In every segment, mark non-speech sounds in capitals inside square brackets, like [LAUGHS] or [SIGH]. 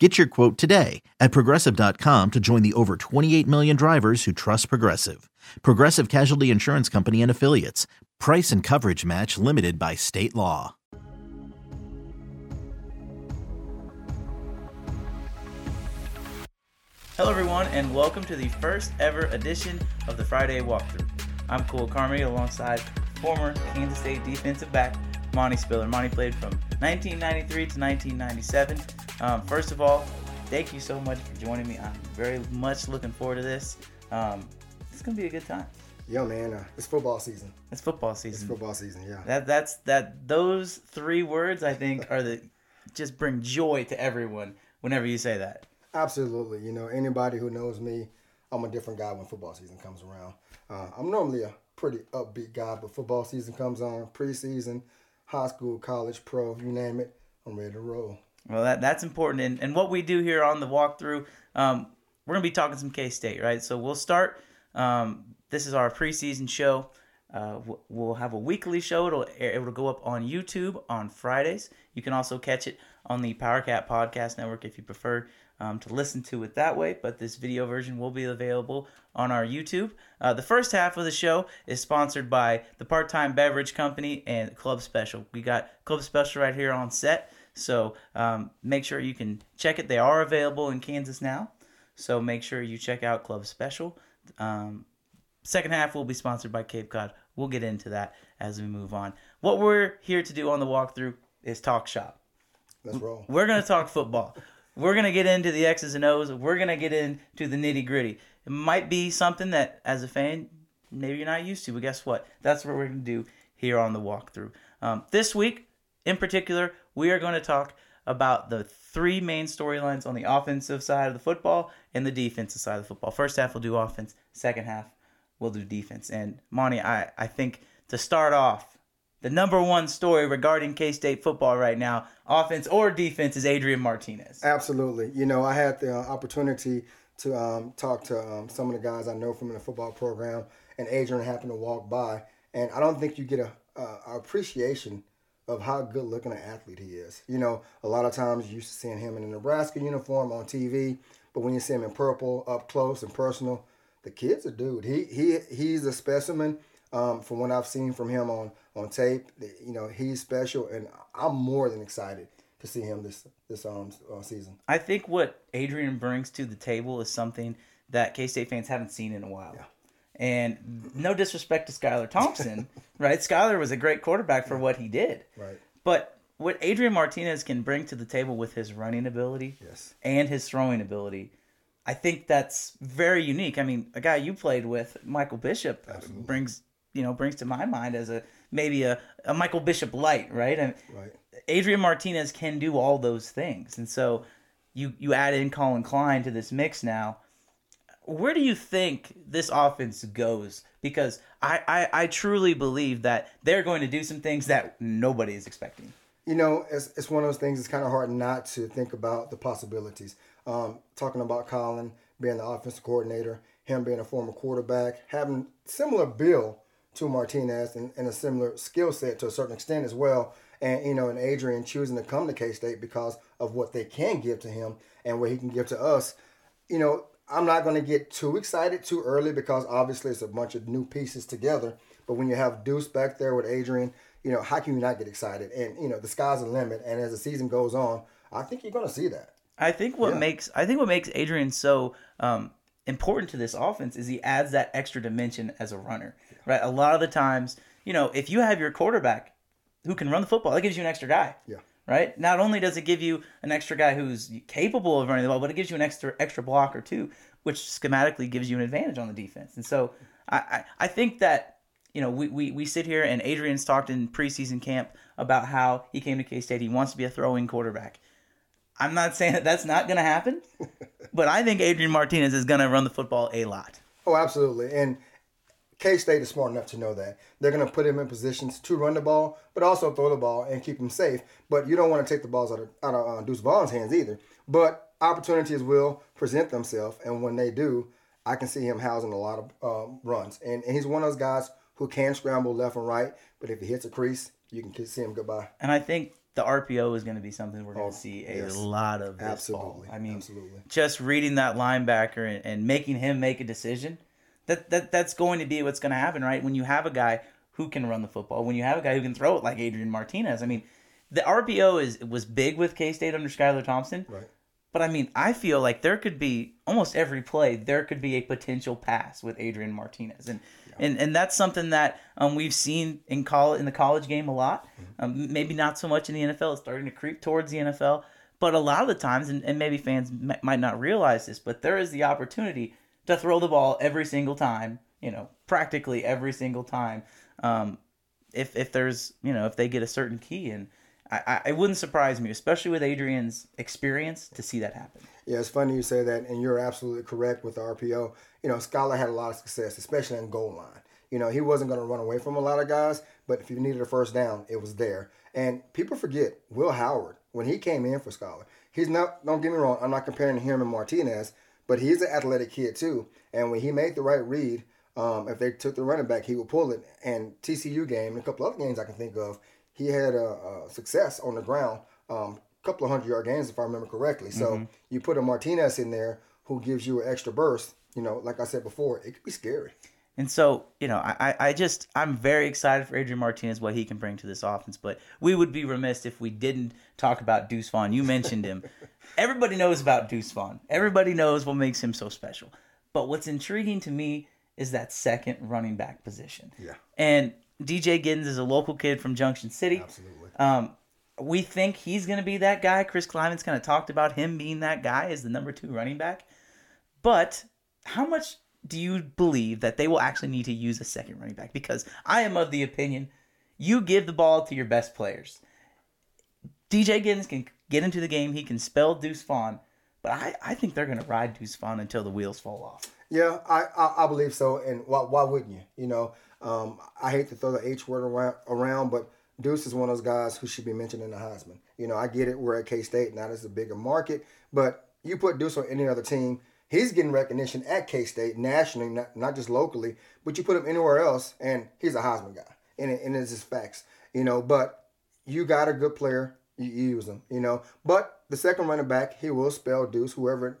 Get your quote today at progressive.com to join the over 28 million drivers who trust Progressive. Progressive Casualty Insurance Company and Affiliates. Price and coverage match limited by state law. Hello, everyone, and welcome to the first ever edition of the Friday Walkthrough. I'm Cole Carmody alongside former Kansas State defensive back Monty Spiller. Monty played from 1993 to 1997. Um, first of all, thank you so much for joining me. I'm very much looking forward to this. Um, it's gonna be a good time. Yo, man, uh, it's football season. It's football season. It's football season. Yeah. That that's that. Those three words I think are the just bring joy to everyone whenever you say that. Absolutely. You know, anybody who knows me, I'm a different guy when football season comes around. Uh, I'm normally a pretty upbeat guy, but football season comes on, preseason, high school, college, pro, you name it, I'm ready to roll. Well, that that's important, and, and what we do here on the walkthrough, um, we're gonna be talking some K State, right? So we'll start. Um, this is our preseason show. Uh, we'll have a weekly show. It'll it'll go up on YouTube on Fridays. You can also catch it on the PowerCat Podcast Network if you prefer um, to listen to it that way. But this video version will be available on our YouTube. Uh, the first half of the show is sponsored by the Part Time Beverage Company and Club Special. We got Club Special right here on set. So um, make sure you can check it. They are available in Kansas now. So make sure you check out Club Special. Um, second half will be sponsored by Cape Cod. We'll get into that as we move on. What we're here to do on the walkthrough is talk shop. Let's roll. We're going to talk football. We're going to get into the X's and O's. We're going to get into the nitty gritty. It might be something that, as a fan, maybe you're not used to, but guess what? That's what we're going to do here on the walkthrough. Um, this week, in particular, we are going to talk about the three main storylines on the offensive side of the football and the defensive side of the football. First half, we'll do offense. Second half, we'll do defense. And Monty, I, I think to start off, the number one story regarding K State football right now, offense or defense, is Adrian Martinez. Absolutely. You know, I had the uh, opportunity to um, talk to um, some of the guys I know from the football program, and Adrian happened to walk by, and I don't think you get a, a, a appreciation of how good looking an athlete he is. You know, a lot of times you used to seeing him in a Nebraska uniform on TV, but when you see him in purple, up close and personal, the kid's a dude. He he he's a specimen. Um, from what I've seen from him on on tape, you know, he's special, and I'm more than excited to see him this this um uh, season. I think what Adrian brings to the table is something that K State fans haven't seen in a while. And no disrespect to Skylar Thompson, [LAUGHS] right? Skylar was a great quarterback for what he did. Right. But what Adrian Martinez can bring to the table with his running ability Yes. and his throwing ability, I think that's very unique. I mean, a guy you played with, Michael Bishop, uh, brings you know brings to my mind as a maybe a, a Michael Bishop light, right? And Right. Adrian Martinez can do all those things, and so you you add in Collin Klein to this mix now. Where do you think this offense goes? Because I, I, I truly believe that they're going to do some things that nobody is expecting. You know, it's, it's one of those things. It's kind of hard not to think about the possibilities. Um, talking about Collin being the offensive coordinator, him being a former quarterback, having similar bill to Martinez and, and a similar skill set to a certain extent as well. And you know, and Adrian choosing to come to K State because of what they can give to him and what he can give to us. You know, I'm not going to get too excited too early because obviously it's a bunch of new pieces together. But when you have Deuce back there with Adrian, you know, how can you not get excited? And you know, the sky's the limit. And as the season goes on, I think you're going to see that. I think what Yeah. makes I think what makes Adrian so um, important to this offense is he adds that extra dimension as a runner. Right. A lot of the times, you know, if you have your quarterback who can run the football, that gives you an extra guy. Yeah. Right. Not only does it give you an extra guy who's capable of running the ball, but it gives you an extra extra blocker too, which schematically gives you an advantage on the defense. And so I I, I think that. You know, we, we, we sit here and Adrian's talked in preseason camp about how he came to K State. He wants to be a throwing quarterback. I'm not saying that that's not going to happen, [LAUGHS] but I think Adrian Martinez is going to run the football a lot. Oh, absolutely. And K State is smart enough to know that. They're going to put him in positions to run the ball, but also throw the ball and keep him safe. But you don't want to take the balls out of, out of uh, Deuce Vaughn's hands either. But opportunities will present themselves. And when they do, I can see him housing a lot of um, runs. And, and he's one of those guys who can scramble left and right. But if he hits a crease, you can see him goodbye. And I think the RPO is going to be something we're going Oh, to see a yes. lot of Absolutely. fall. I mean, Absolutely. just reading that linebacker and, and making him make a decision, that, that that's going to be what's going to happen, right? When you have a guy who can run the football, when you have a guy who can throw it like Adrian Martinez. I mean, the RPO is was big with K State under Skylar Thompson. Right. But I mean, I feel like there could be almost every play there could be a potential pass with Adrian Martinez, and and, and that's something that um, we've seen in college in the college game a lot. Um, maybe not so much in the NFL. It's starting to creep towards the NFL, but a lot of the times, and, and maybe fans m- might not realize this, but there is the opportunity to throw the ball every single time. You know, practically every single time. Um, if if there's you know if they get a certain key and. I, I, it wouldn't surprise me, especially with Adrian's experience, to see that happen. Yeah, it's funny you say that, and you're absolutely correct with the RPO. You know, Skylar had a lot of success, especially in goal line. You know, he wasn't going to run away from a lot of guys, but if you needed a first down, it was there. And people forget Will Howard when he came in for Skylar. He's not. Don't get me wrong. I'm not comparing him and Martinez, but he's an athletic kid too. And when he made the right read, um, if they took the running back, he would pull it. And TCU game and a couple other games I can think of, he had a, a success on the ground. Um, couple of hundred yard games if I remember correctly. So you put a Martinez in there who gives you an extra burst. You know, like I said before, it could be scary. And so, you know, I, I just I'm very excited for Adrian Martinez what he can bring to this offense. But we would be remiss if we didn't talk about Deuce Vaughn. You mentioned him. [LAUGHS] Everybody knows about Deuce Vaughn. Everybody knows what makes him so special. But what's intriguing to me is that second running back position. Yeah. And DJ Giddens is a local kid from Junction City. Absolutely. Um, we think he's going to be that guy. Chris Klieman's kind of talked about him being that guy as the number two running back. But how much do you believe that they will actually need to use a second running back? Because I am of the opinion you give the ball to your best players. DJ Giddens can get into the game. He can spell Deuce Vaughn. But I, I think they're going to ride Deuce Vaughn until the wheels fall off. Yeah, I, I, I believe so. And why, why wouldn't you? You know, um, I hate to throw the H word around, around, but Deuce is one of those guys who should be mentioned in the Heisman. You know, I get it. We're at K State, not as a bigger market, but you put Deuce on any other team, he's getting recognition at K State nationally, not, not just locally. But you put him anywhere else, and he's a Heisman guy, and, it, and it's just facts. You know, but you got a good player, you use him. You know, but the second running back, he will spell Deuce, whoever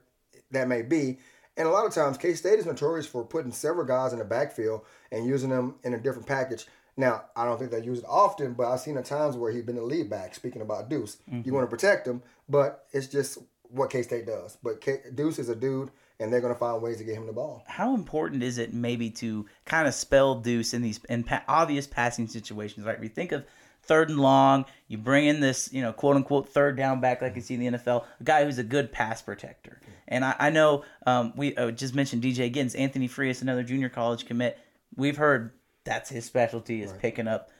that may be. And a lot of times, K State is notorious for putting several guys in the backfield and using them in a different package. Now, I don't think they use it often, but I've seen at times where he's been the lead back. Speaking about Deuce, you mm-hmm. want to protect him, but it's just what K State does. But K- Deuce is a dude, and they're going to find ways to get him the ball. how important is it maybe to kind of spell Deuce in these in pa- obvious passing situations, right? We think of third and long, you bring in this, you know, quote unquote third down back like you see in the NFL, a guy who's a good pass protector. And I, I know um, we uh, just mentioned DJ Giddens, Anthony Frias, another junior college commit. We've heard that's his specialty is picking up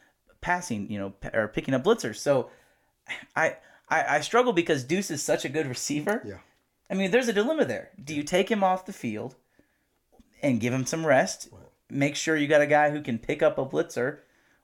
passing, you know, p- or picking up blitzers. So I, I I struggle because Deuce is such a good receiver. Yeah. I mean, there's a dilemma there. Do you take him off the field and give him some rest? Make sure you got a guy who can pick up a blitzer,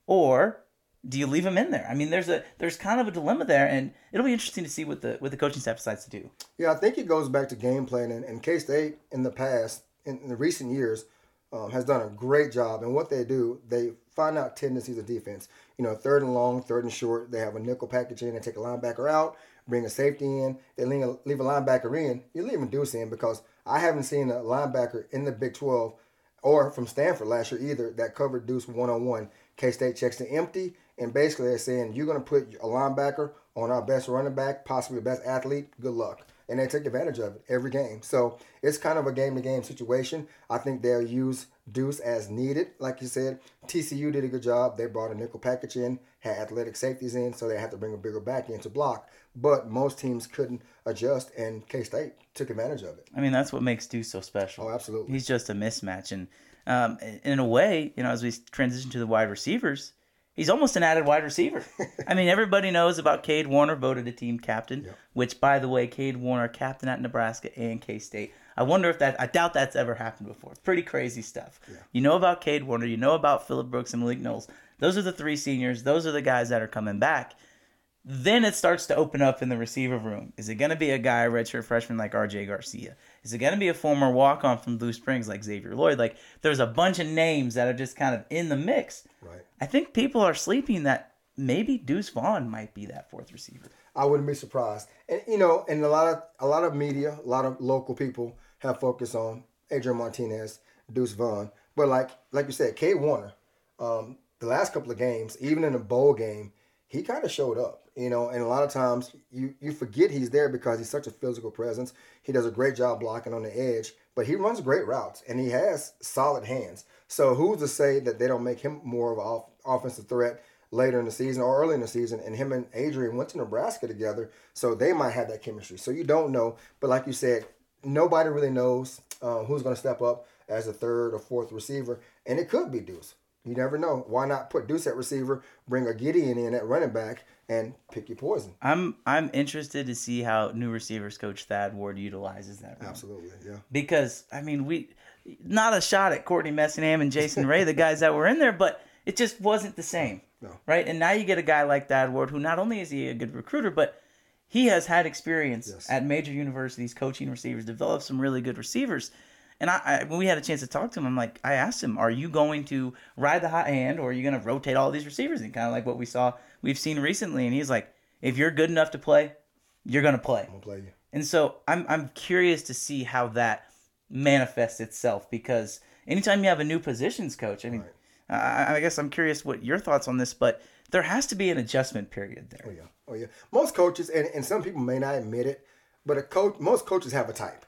or do you leave him in there? I mean, there's a there's kind of a dilemma there, and it'll be interesting to see what the what the coaching staff decides to do. Yeah, I think it goes back to game planning. And K State in the past, in, in the recent years um, has done a great job. And what they do, they find out tendencies of defense. You know, third and long, third and short. They have a nickel package in. They take a linebacker out, bring a safety in. They leave a, leave a linebacker in. You leave a deuce in because I haven't seen a linebacker in the Big 12 or from Stanford last year either that covered deuce one on one. K State checks to empty, and basically they're saying you're going to put a linebacker on our best running back, possibly the best athlete. Good luck and they take advantage of it every game. So it's kind of a game to game situation. I think they'll use Deuce as needed. Like you said, TCU did a good job. They brought a nickel package in, had athletic safeties in, so they had to bring a bigger back in to block. But most teams couldn't adjust, and K State took advantage of it. I mean, that's what makes Deuce so special. Oh, absolutely. He's just a mismatch. And um, in a way, you know, as we transition to the wide receivers, he's almost an added wide receiver. [LAUGHS] I mean, everybody knows about Cade Warner, voted a team captain, yep. which, by the way, Cade Warner, captain at Nebraska and K State. I wonder if that, I doubt that's ever happened before. Pretty crazy stuff. Yeah. You know about Cade Warner, you know about Phillip Brooks and Malik Knowles. Those are the three seniors, those are the guys that are coming back. Then it starts to open up in the receiver room. Is it going to be a guy, redshirt freshman like RJ Garcia? Is it going to be a former walk on from Blue Springs like Xavier Loyd? Like, there's a bunch of names that are just kind of in the mix. Right. I think people are sleeping that maybe Deuce Vaughn might be that fourth receiver. I wouldn't be surprised. And you know, and a lot of a lot of media, a lot of local people have focused on Adrian Martinez, Deuce Vaughn. But like like you said, Cade Warner, um, the last couple of games, even in the bowl game, he kind of showed up you know, and a lot of times you, you forget he's there because he's such a physical presence. He does a great job blocking on the edge, but he runs great routes and he has solid hands. So who's to say that they don't make him more of an off, offensive threat later in the season or early in the season? And him and Adrian went to Nebraska together, so they might have that chemistry. So you don't know, but like you said, nobody really knows uh, who's going to step up as a third or fourth receiver, and it could be Deuce. You never know. Why not put Deuce at receiver, bring a Gideon in at running back, and pick your poison? I'm I'm interested to see how new receivers coach Thad Ward utilizes that. Role. Absolutely, yeah. Because I mean, we not a shot at Courtney Messingham and Jason Ray, the guys that were in there, but it just wasn't the same. No. Right? And now you get a guy like Thad Ward, who not only is he a good recruiter, but he has had experience yes. at major universities coaching receivers, developed some really good receivers. And I, I, when we had a chance to talk to him, I'm like, I asked him, "Are you going to ride the hot hand, or are you going to rotate all these receivers?" And kind of like what we saw, we've seen recently. And he's like, "If you're good enough to play, you're going to play." I'm gonna play you. And so I'm I'm curious to see how that manifests itself because anytime you have a new positions coach, I mean, right. I, I guess I'm curious what your thoughts on this, but there has to be an adjustment period there. Oh yeah, oh yeah. Most coaches, and, and some people may not admit it, but a coach, most coaches have a type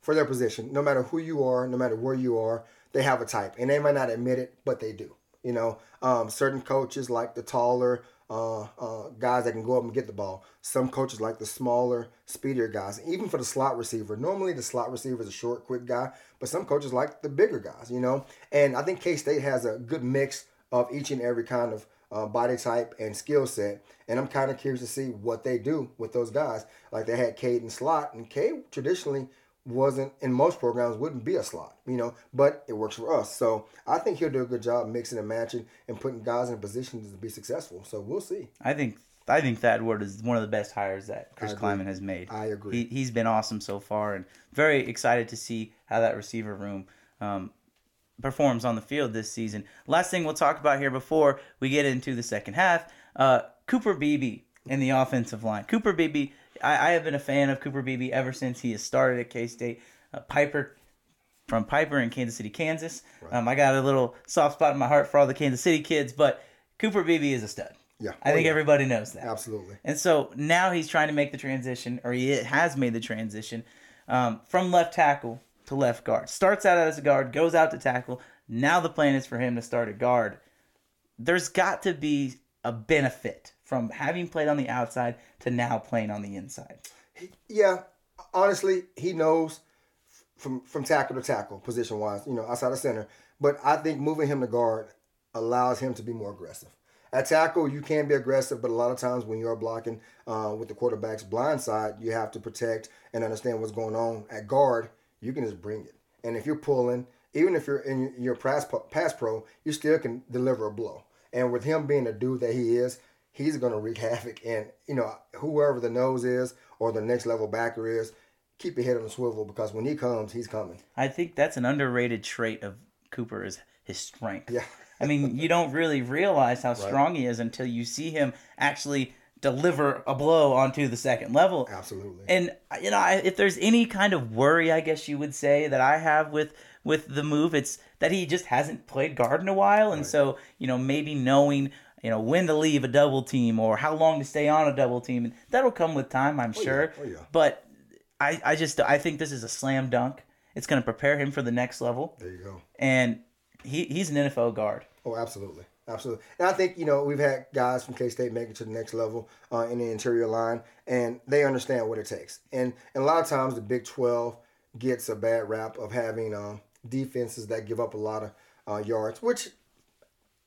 for their position. No matter who you are, no matter where you are, they have a type, and they might not admit it, but they do. You know, um, certain coaches like the taller uh, uh, guys that can go up and get the ball. Some coaches like the smaller, speedier guys. Even for the slot receiver, normally the slot receiver is a short, quick guy, but some coaches like the bigger guys. You know, and I think K State has a good mix of each and every kind of uh, body type and skill set. And I'm kind of curious to see what they do with those guys. Like they had Cade and slot, and Cade traditionally wasn't in most programs wouldn't be a slot, you know, but it works for us. So I think he'll do a good job mixing and matching and putting guys in positions to be successful. So we'll see. I think I think Thad Ward is one of the best hires that Chris Klieman has made. I agree. He, has been awesome so far, and very excited to see how that receiver room um, performs on the field this season. Last thing we'll talk about here before we get into the second half: uh, Cooper Beebe in the offensive line. Cooper Beebe I, I have been a fan of Cooper Beebe ever since he has started at K State. Uh, Piper from Piper in Kansas City, Kansas. Right. Um, I got a little soft spot in my heart for all the Kansas City kids, but Cooper Beebe is a stud. Yeah, I think yeah. everybody knows that. Absolutely. And so now he's trying to make the transition, or he has made the transition um, from left tackle to left guard. Starts out as a guard, goes out to tackle. Now the plan is for him to start at guard. There's got to be a benefit from having played on the outside to now playing on the inside. Yeah, honestly, he knows from from tackle to tackle, position wise, you know, outside of center. But I think moving him to guard allows him to be more aggressive. At tackle, you can be aggressive, but a lot of times when you're blocking uh, with the quarterback's blind side, you have to protect and understand what's going on. At guard, you can just bring it. And if you're pulling, even if you're in your pass, pass pro, you still can deliver a blow. And with him being the dude that he is, he's going to wreak havoc. And, you know, whoever the nose is or the next level backer is, keep your head on the swivel because when he comes, he's coming. I think that's an underrated trait of Cooper is his strength. Yeah. I mean, you don't really realize how [LAUGHS] strong he is until you see him actually deliver a blow onto the second level. Absolutely. And you know, I, if there's any kind of worry, I guess you would say that I have with with the move, it's that he just hasn't played guard in a while, and so you know maybe knowing you know when to leave a double team or how long to stay on a double team, and that'll come with time, I'm oh, sure. Oh, yeah. But I I just I think this is a slam dunk. It's going to prepare him for the next level, there you go. and he he's an NFL guard. Oh, absolutely, absolutely. And I think you know we've had guys from K State make it to the next level uh, in the interior line, and they understand what it takes. And, and a lot of times the Big Twelve gets a bad rap of having um, defenses that give up a lot of uh, yards, which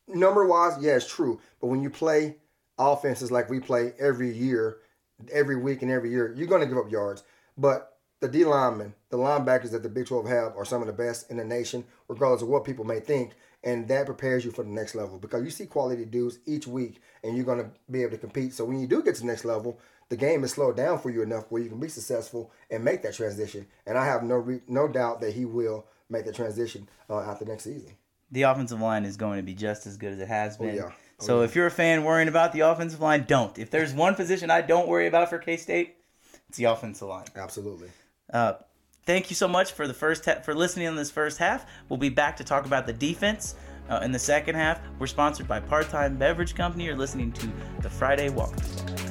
number wise, yeah, it's true. But when you play offenses like we play every year, every week and every year, you're going to give up yards. But the D linemen, the linebackers that the Big 12 have are some of the best in the nation, regardless of what people may think. And that prepares you for the next level because you see quality dudes each week and you're going to be able to compete. So when you do get to the next level, the game is slowed down for you enough where you can be successful and make that transition. And I have no re- no doubt that he will make the transition uh, after next season. the offensive line is going to be just as good as it has been. oh, yeah. Oh, so if you're a fan worrying about the offensive line, don't. If there's one position I don't worry about for K State, it's the offensive line. Absolutely. Uh, thank you so much for the first ha- for listening on this first half. We'll be back to talk about the defense uh, in the second half. We're sponsored by Part Time Beverage Company. You're listening to the Friday Walkthrough.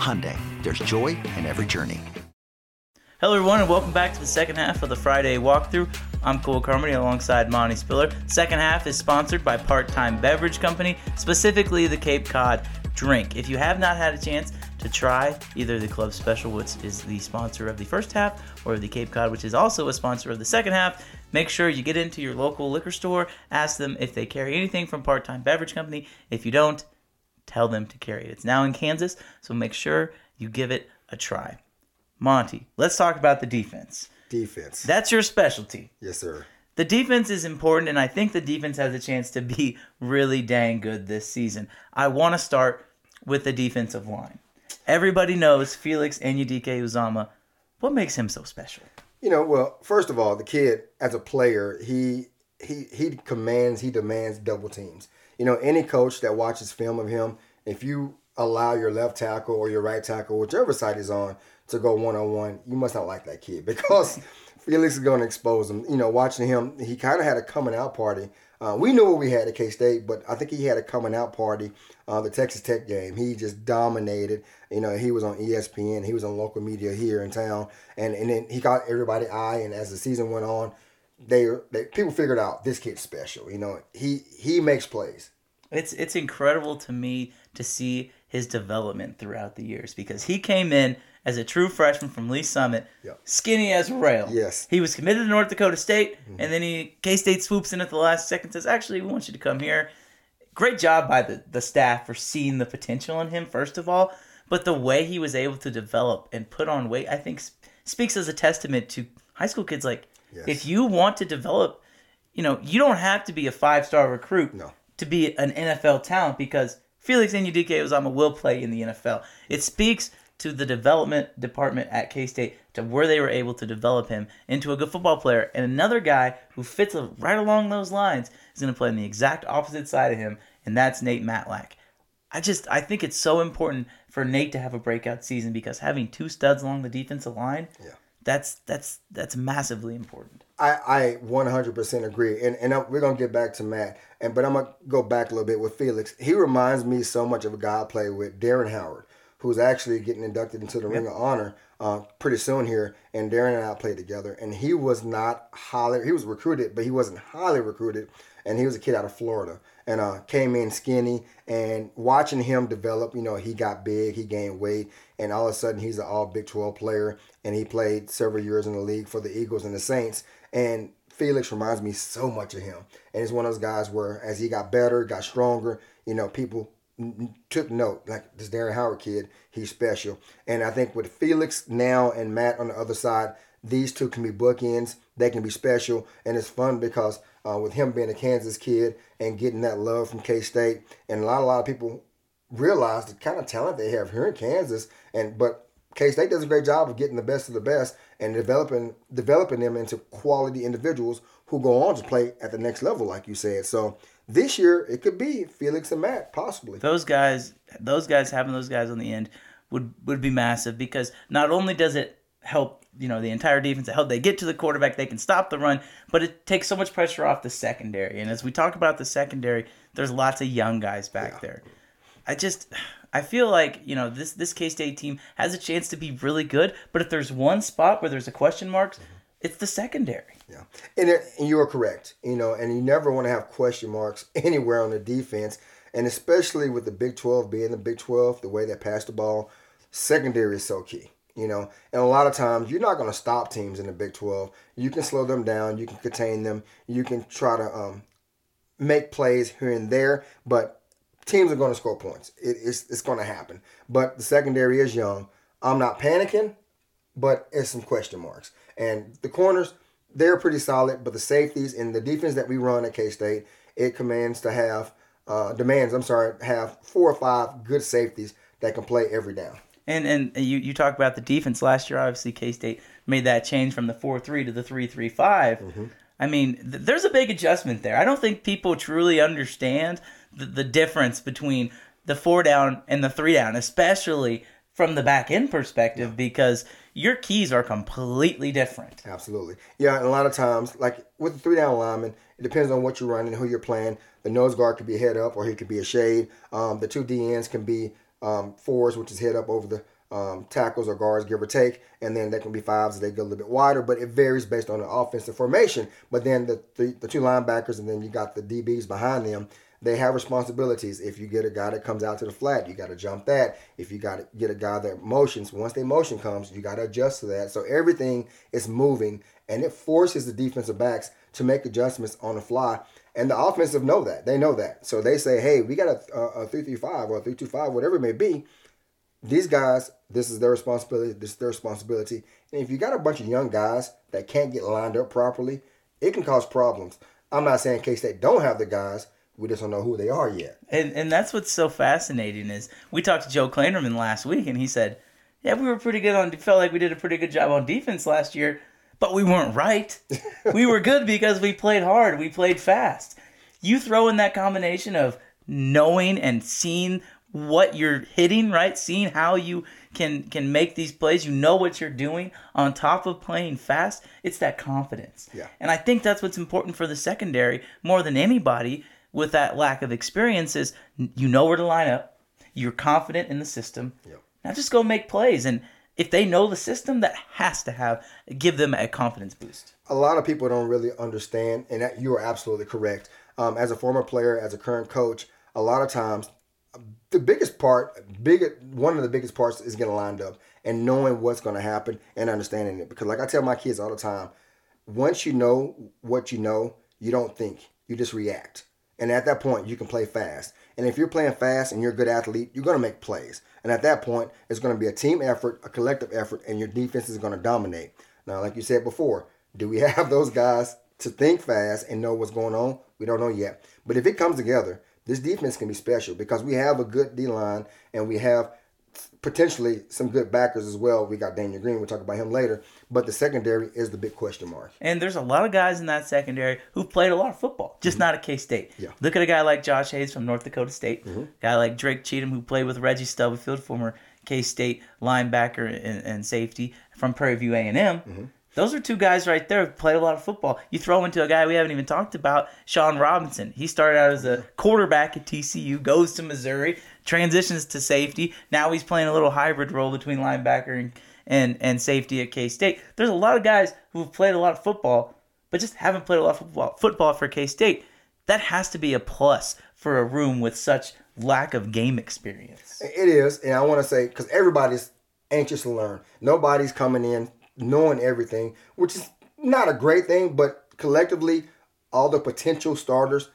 Hyundai, there's joy in every journey. Hello, everyone, and welcome back to the second half of the Friday Walkthrough. I'm Cole Carmody alongside Monty Spiller. Second half is sponsored by Part Time Beverage Company, specifically the Cape Cod drink. If you have not had a chance to try either the Club Special, which is the sponsor of the first half, or the Cape Cod, which is also a sponsor of the second half, make sure you get into your local liquor store, ask them if they carry anything from Part Time Beverage Company. If you don't, tell them to carry it. It's now in Kansas, so make sure you give it a try. Monty, let's talk about the defense. Defense. That's your specialty. yes, sir. The defense is important, and I think the defense has a chance to be really dang good this season. I want to start with the defensive line. Everybody knows Felix Anudike-Uzomah. What makes him so special? You know, well, first of all, the kid as a player, he he he commands, he demands double teams. You know, any coach that watches film of him, if you allow your left tackle or your right tackle, whichever side he's on, to go one on one, you must not like that kid [LAUGHS] because Felix is going to expose him. You know, watching him, he kind of had a coming out party. Uh, we knew what we had at K State, but I think he had a coming out party. Uh, the Texas Tech game, he just dominated. You know, he was on ESPN, he was on local media here in town, and and then he got everybody eye. And as the season went on, they, they people figured out this kid's special. You know, he he makes plays. It's it's incredible to me to see his development throughout the years because he came in as a true freshman from Lee Summit, Yeah. skinny as a rail. Yes. He was committed to North Dakota State, mm-hmm. and then he K State swoops in at the last second, says, "Actually, we want you to come here." Great job by the the staff for seeing the potential in him first of all, but the way he was able to develop and put on weight, I think, sp- speaks as a testament to high school kids. Like, Yes. if you want to develop, you know, you don't have to be a five star recruit No. to be an NFL talent because Felix Anudike-Uzomah will play in the NFL. It speaks to the development department at K State to where they were able to develop him into a good football player. And another guy who fits right along those lines is going to play on the exact opposite side of him, and that's Nate Matlack. I just I think it's so important for Nate to have a breakout season because having two studs along the defensive line, Yeah. That's that's that's massively important. I, I 100% agree. And, and we're going to get back to Matt. And But I'm going to go back a little bit with Felix. He reminds me so much of a guy I played with, Darren Howard, who's actually getting inducted into the yep. Ring of Honor uh, pretty soon here. And Darren and I played together. And he was not highly, he was recruited, but he wasn't highly recruited. And he was a kid out of Florida and uh, came in skinny. And watching him develop, you know, he got big, he gained weight, and all of a sudden he's an all Big 12 player. And he played several years in the league for the Eagles and the Saints. And Felix reminds me so much of him. And he's one of those guys where as he got better, got stronger, you know, people took note. Like this Darren Howard kid, he's special. And I think with Felix now and Matt on the other side, these two can be bookends. They can be special. And it's fun because uh, with him being a Kansas kid and getting that love from K State, and a lot, a lot of people realize the kind of talent they have here in Kansas. And but K State does a great job of getting the best of the best and developing developing them into quality individuals who go on to play at the next level, like you said. So this year it could be Felix and Matt, possibly. Those guys, those guys having those guys on the end would would be massive because not only does it help you know the entire defense, it help they get to the quarterback, they can stop the run, but it takes so much pressure off the secondary. And as we talk about the secondary, there's lots of young guys back yeah. there. I just I feel like you know this this K State team has a chance to be really good, but if there's one spot where there's a question marks, mm-hmm. it's the secondary. Yeah, and, it, and you are correct. You know, and you never want to have question marks [LAUGHS] anywhere on the defense, and especially with the Big Twelve being the Big Twelve, the way they pass the ball, secondary is so key. You know, and a lot of times you're not going to stop teams in the Big Twelve. You can slow them down, you can contain them, you can try to um, make plays here and there, but teams are going to score points. It, it's it's going to happen. But the secondary is young. I'm not panicking, but it's some question marks. And the corners, they're pretty solid, but the safeties and the defense that we run at K State, it commands to have uh, demands. I'm sorry, have four or five good safeties that can play every down. And and you you talk about the defense last year. Obviously, K State made that change from the four three to the three three five. I mean, th- there's a big adjustment there. I don't think people truly understand the, the difference between the four down and the three down, especially from the back end perspective, yeah. because your keys are completely different. Absolutely. Yeah, and a lot of times, like with the three down lineman, it depends on what you're running, who you're playing. The nose guard could be head up or he could be a shade. Um, the two DNs can be um, fours, which is head up over the um, tackles or guards, give or take, and then they can be fives they go a little bit wider, but it varies based on the offensive formation. But then the, the, the two linebackers, and then you got the DBs behind them they have responsibilities. If you get a guy that comes out to the flat, you got to jump that. If you got to get a guy that motions, once the motion comes, you got to adjust to that. So everything is moving, and it forces the defensive backs to make adjustments on the fly. And the offensive know that. They know that. So they say, hey, we got a, a, a 335 or a 325, whatever it may be. These guys, this is their responsibility. This is their responsibility. And if you got a bunch of young guys that can't get lined up properly, it can cause problems. I'm not saying K State don't have the guys, we just don't know who they are yet. And and that's what's so fascinating is we talked to Joe Klanderman last week, and he said, "Yeah, we were pretty good on. Felt like we did a pretty good job on defense last year, but we weren't right. [LAUGHS] we were good because we played hard. We played fast. You throw in that combination of knowing and seeing what you're hitting, right? Seeing how you can can make these plays, you know what you're doing on top of playing fast. It's that confidence. Yeah. And I think that's what's important for the secondary more than anybody with that lack of experience is you know where to line up, you're confident in the system. Yep. Now just go make plays. And if they know the system, that has to have give them a confidence boost. A lot of people don't really understand, and that, you are absolutely correct. Um, as a former player, as a current coach, a lot of times the biggest part, big one of the biggest parts is getting lined up and knowing what's going to happen and understanding it. Because like I tell my kids all the time, once you know what you know, you don't think, you just react. And at that point, you can play fast. And if you're playing fast and you're a good athlete, you're going to make plays. And at that point, it's going to be a team effort, a collective effort, and your defense is going to dominate. Now, like you said before, do we [LAUGHS] have those guys to think fast and know what's going on? We don't know yet. But if it comes together, this defense can be special because we have a good D line and we have potentially some good backers as well. We got Daniel Green. We'll talk about him later. But the secondary is the big question mark. And there's a lot of guys in that secondary who've played a lot of football, just mm-hmm. not at K State. Yeah. Look at a guy like Josh Hayes from North Dakota State. Mm-hmm. guy like Drake Cheatham who played with Reggie Stubblefield, former K State linebacker and, and, safety. from Prairie View A and M. Those are two guys right there who played a lot of football. You throw into a guy we haven't even talked about, Sean Robinson. He started out as a quarterback at TCU, goes to Missouri, transitions to safety. Now he's playing a little hybrid role between linebacker and and, and safety at K State. There's a lot of guys who've played a lot of football, but just haven't played a lot of football, football for K State. That has to be a plus for a room with such lack of game experience. It is, and I want to say because everybody's anxious to learn. Nobody's coming in knowing everything, which is not a great thing. But collectively, all the potential starters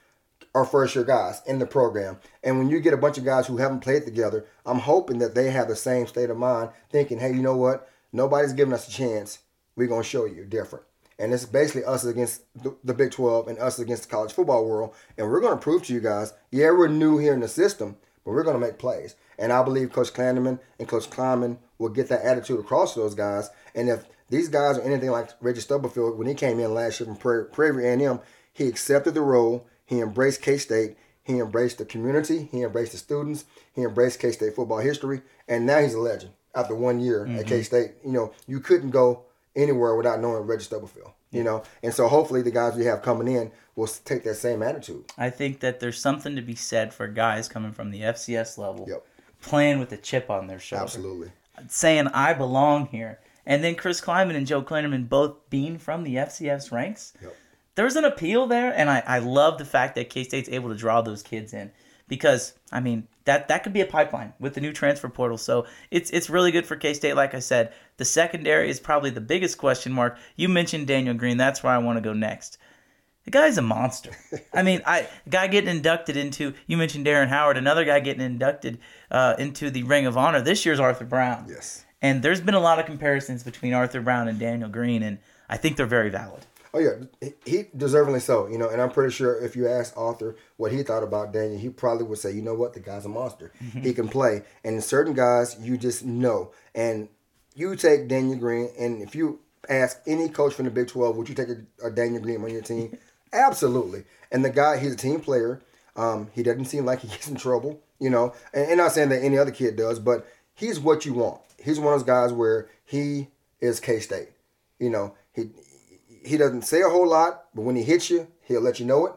are first year guys in the program. And when you get a bunch of guys who haven't played together, I'm hoping that they have the same state of mind, thinking, hey, you know what? Nobody's giving us a chance. We're gonna show you different. And it's basically us against the, the Big 12 and us against the college football world. And we're going to prove to you guys, yeah, we're new here in the system, but we're going to make plays. And I believe Coach Klanderman and Coach Klieman will get that attitude across to those guys. And if these guys are anything like Reggie Stubblefield, when he came in last year from Prairie, Prairie A&M, he accepted the role. He embraced K-State. He embraced the community. He embraced the students. He embraced K-State football history. And now he's a legend after one year at mm-hmm. K-State. You know, you couldn't go anywhere without knowing Reggie Stubblefield. You know, and so hopefully the guys we have coming in will take that same attitude. I think that there's something to be said for guys coming from the FCS level, Yep. playing with a chip on their shoulder, Absolutely. saying I belong here. And then Chris Klieman and Joe Klanderman both being from the FCS ranks. Yep. There's an appeal there, and I, I love the fact that K State's able to draw those kids in because I mean that that could be a pipeline with the new transfer portal. So it's it's really good for K State. Like I said, the secondary is probably the biggest question mark. You mentioned Daniel Green. That's where I want to go next. The guy's a monster. I mean, I guy getting inducted into. You mentioned Darren Howard. Another guy getting inducted uh, into the Ring of Honor this year's Arthur Brown. Yes. And there's been a lot of comparisons between Arthur Brown and Daniel Green, and I think they're very valid. Oh yeah, he- deservingly so. You know, and I'm pretty sure if you ask Arthur what he thought about Daniel, he probably would say, you know what, the guy's a monster. He can play, and certain guys you just know. And you take Daniel Green, and if you ask any coach from the Big 12, would you take a, a Daniel Green on your team? [LAUGHS] Absolutely. And the guy, he's a team player. Um, he doesn't seem like he gets in trouble. You know, and, and not saying that any other kid does, but he's what you want. He's one of those guys where he is K State. You know, he he doesn't say a whole lot, but when he hits you, he'll let you know it,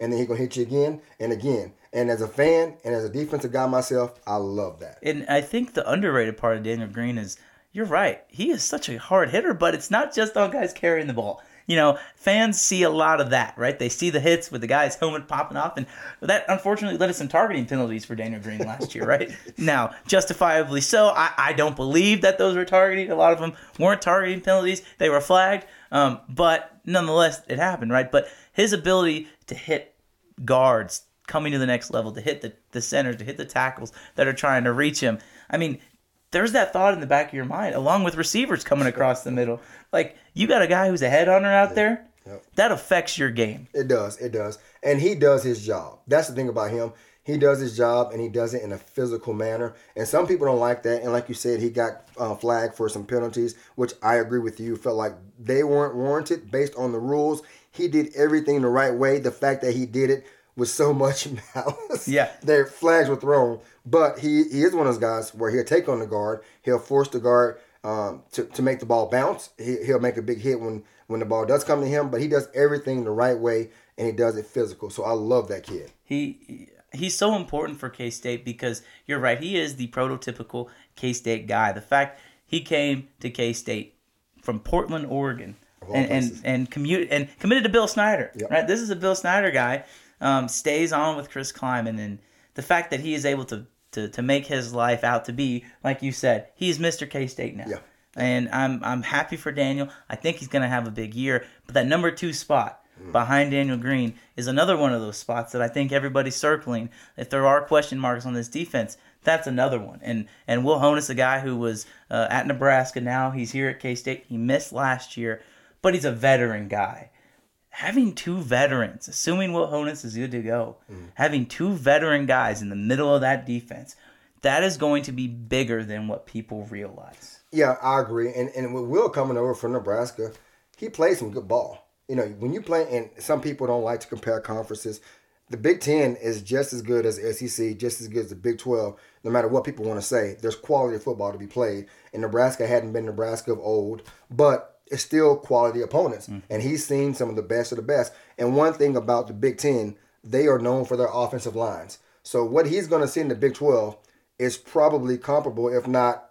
and then he's gonna hit you again and again. And as a fan and as a defensive guy myself, I love that. And I think the underrated part of Daniel Green is you're right. He is such a hard hitter, but it's not just on guys carrying the ball. You know, fans see a lot of that, right? They see the hits with the guy's helmet popping off, and that unfortunately led to some targeting penalties for Daniel Green last year, right? [LAUGHS] now, justifiably so. I, I don't believe that those were targeting. A lot of them weren't targeting penalties. They were flagged, um, but nonetheless, it happened, right? But his ability to hit guards coming to the next level, to hit the, the centers, to hit the tackles that are trying to reach him. I mean, there's that thought in the back of your mind, along with receivers coming across the middle. Like, you got a guy who's a headhunter out there, Yep. that affects your game. It does, it does, and he does his job. That's the thing about him. He does his job, and he does it in a physical manner. And some people don't like that. And like you said, he got uh, flagged for some penalties, which I agree with you. Felt like they weren't warranted based on the rules. He did everything the right way. The fact that he did it with so much [LAUGHS] malice, Yeah. their flags were thrown. But he, he is one of those guys where he'll take on the guard. He'll force the guard um, to, to make the ball bounce. He, he'll make a big hit when, when the ball does come to him. But he does everything the right way and he does it physical. So I love that kid. He he's so important for K State because you're right. He is the prototypical K State guy. The fact he came to K State from Portland, Oregon, and and and commute and committed to Bill Snyder. Yep. Right. This is a Bill Snyder guy. Um, stays on with Chris Klieman, and the fact that he is able to to to make his life out to be like you said, he's Mr. K State now. Yeah. And I'm I'm happy for Daniel. I think he's gonna have a big year. But that number two spot behind Daniel Green is another one of those spots that I think everybody's circling. If there are question marks on this defense, that's another one. And and Will Honas, a guy who was uh, at Nebraska, now he's here at K State. He missed last year, but he's a veteran guy. Having two veterans, assuming Will Honas is good to go, mm. having two veteran guys in the middle of that defense, that is going to be bigger than what people realize. Yeah, I agree. And and with Will coming over from Nebraska, he plays some good ball. You know, when you play, and some people don't like to compare conferences. the Big Ten is just as good as the SEC, just as good as the Big 12, no matter what people want to say. There's quality of football to be played. And Nebraska hadn't been Nebraska of old, but it's still quality opponents. Mm-hmm. And he's seen some of the best of the best. And one thing about the Big Ten, they are known for their offensive lines. So what he's going to see in the Big 12 is probably comparable, if not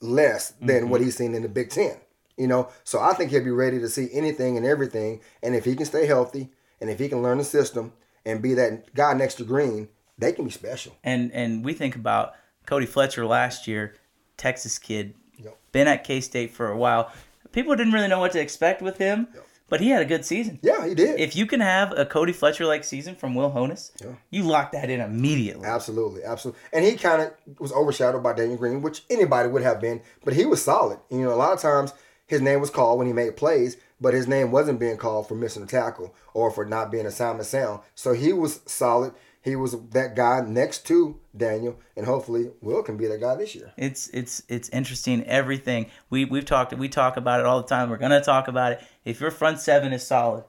less, than mm-hmm. what he's seen in the Big Ten. You know, so I think he'll be ready to see anything and everything. And if he can stay healthy, and if he can learn the system and be that guy next to Green, they can be special. And and we think about Cody Fletcher last year, Texas kid, yep. been at K State for a while. People didn't really know what to expect with him. Yep. But he had a good season. Yeah, he did. If you can have a Cody Fletcher like season from Will Honas, yeah. you lock that in immediately. Absolutely, absolutely. And he kind of was overshadowed by Daniel Green, which anybody would have been, but he was solid. You know, a lot of times his name was called when he made plays, but his name wasn't being called for missing a tackle or for not being assignment sound. So he was solid he was that guy next to Daniel, and hopefully Will can be that guy this year. It's it's it's interesting. Everything we we've talked we talk about it all the time. We're gonna talk about it. If your front seven is solid,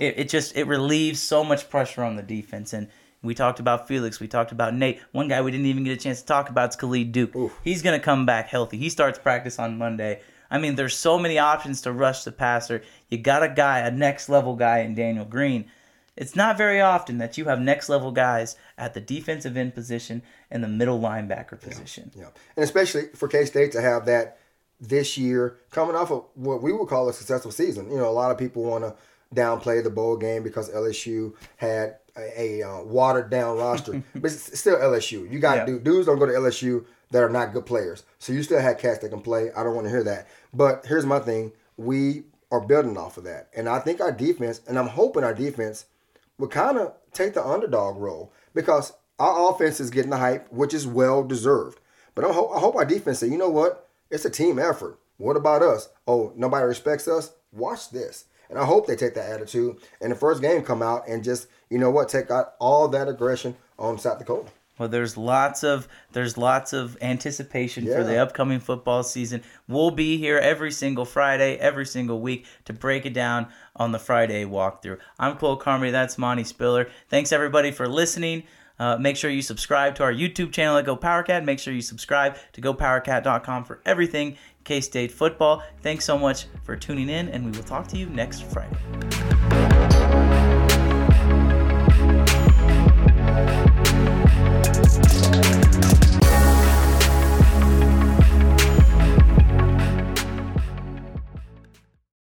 it, it just it relieves so much pressure on the defense. And we talked about Felix. We talked about Nate. One guy we didn't even get a chance to talk about is Khalid Duke. Oof. He's gonna come back healthy. He starts practice on Monday. I mean, there's so many options to rush the passer. You got a guy, a next level guy in Daniel Green it's not very often that you have next level guys at the defensive end position and the middle linebacker position. Yeah, yeah. and especially for K State to have that this year, coming off of what we would call a successful season. You know, a lot of people want to downplay the bowl game because LSU had a, a uh, watered down roster, [LAUGHS] but it's still LSU. You got yeah. do, dudes don't go to LSU that are not good players, so you still had cats that can play. I don't want to hear that. But here's my thing: we are building off of that, and I think our defense, and I'm hoping our defense would kind of take the underdog role because our offense is getting the hype, which is well deserved. But I hope, I hope our defense say, you know what? It's a team effort. What about us? Oh, nobody respects us? Watch this. And I hope they take that attitude and the first game come out and just, you know what, take out all that aggression on South Dakota. Well, there's lots of there's lots of anticipation yeah. for the upcoming football season. We'll be here every single Friday, every single week to break it down on the Friday walkthrough. I'm Cole Carmody. That's Monty Spiller. Thanks everybody for listening. Uh, make sure you subscribe to our YouTube channel at Go PowerCat. Make sure you subscribe to GoPowerCat.com for everything K State football. Thanks so much for tuning in, and we will talk to you next Friday.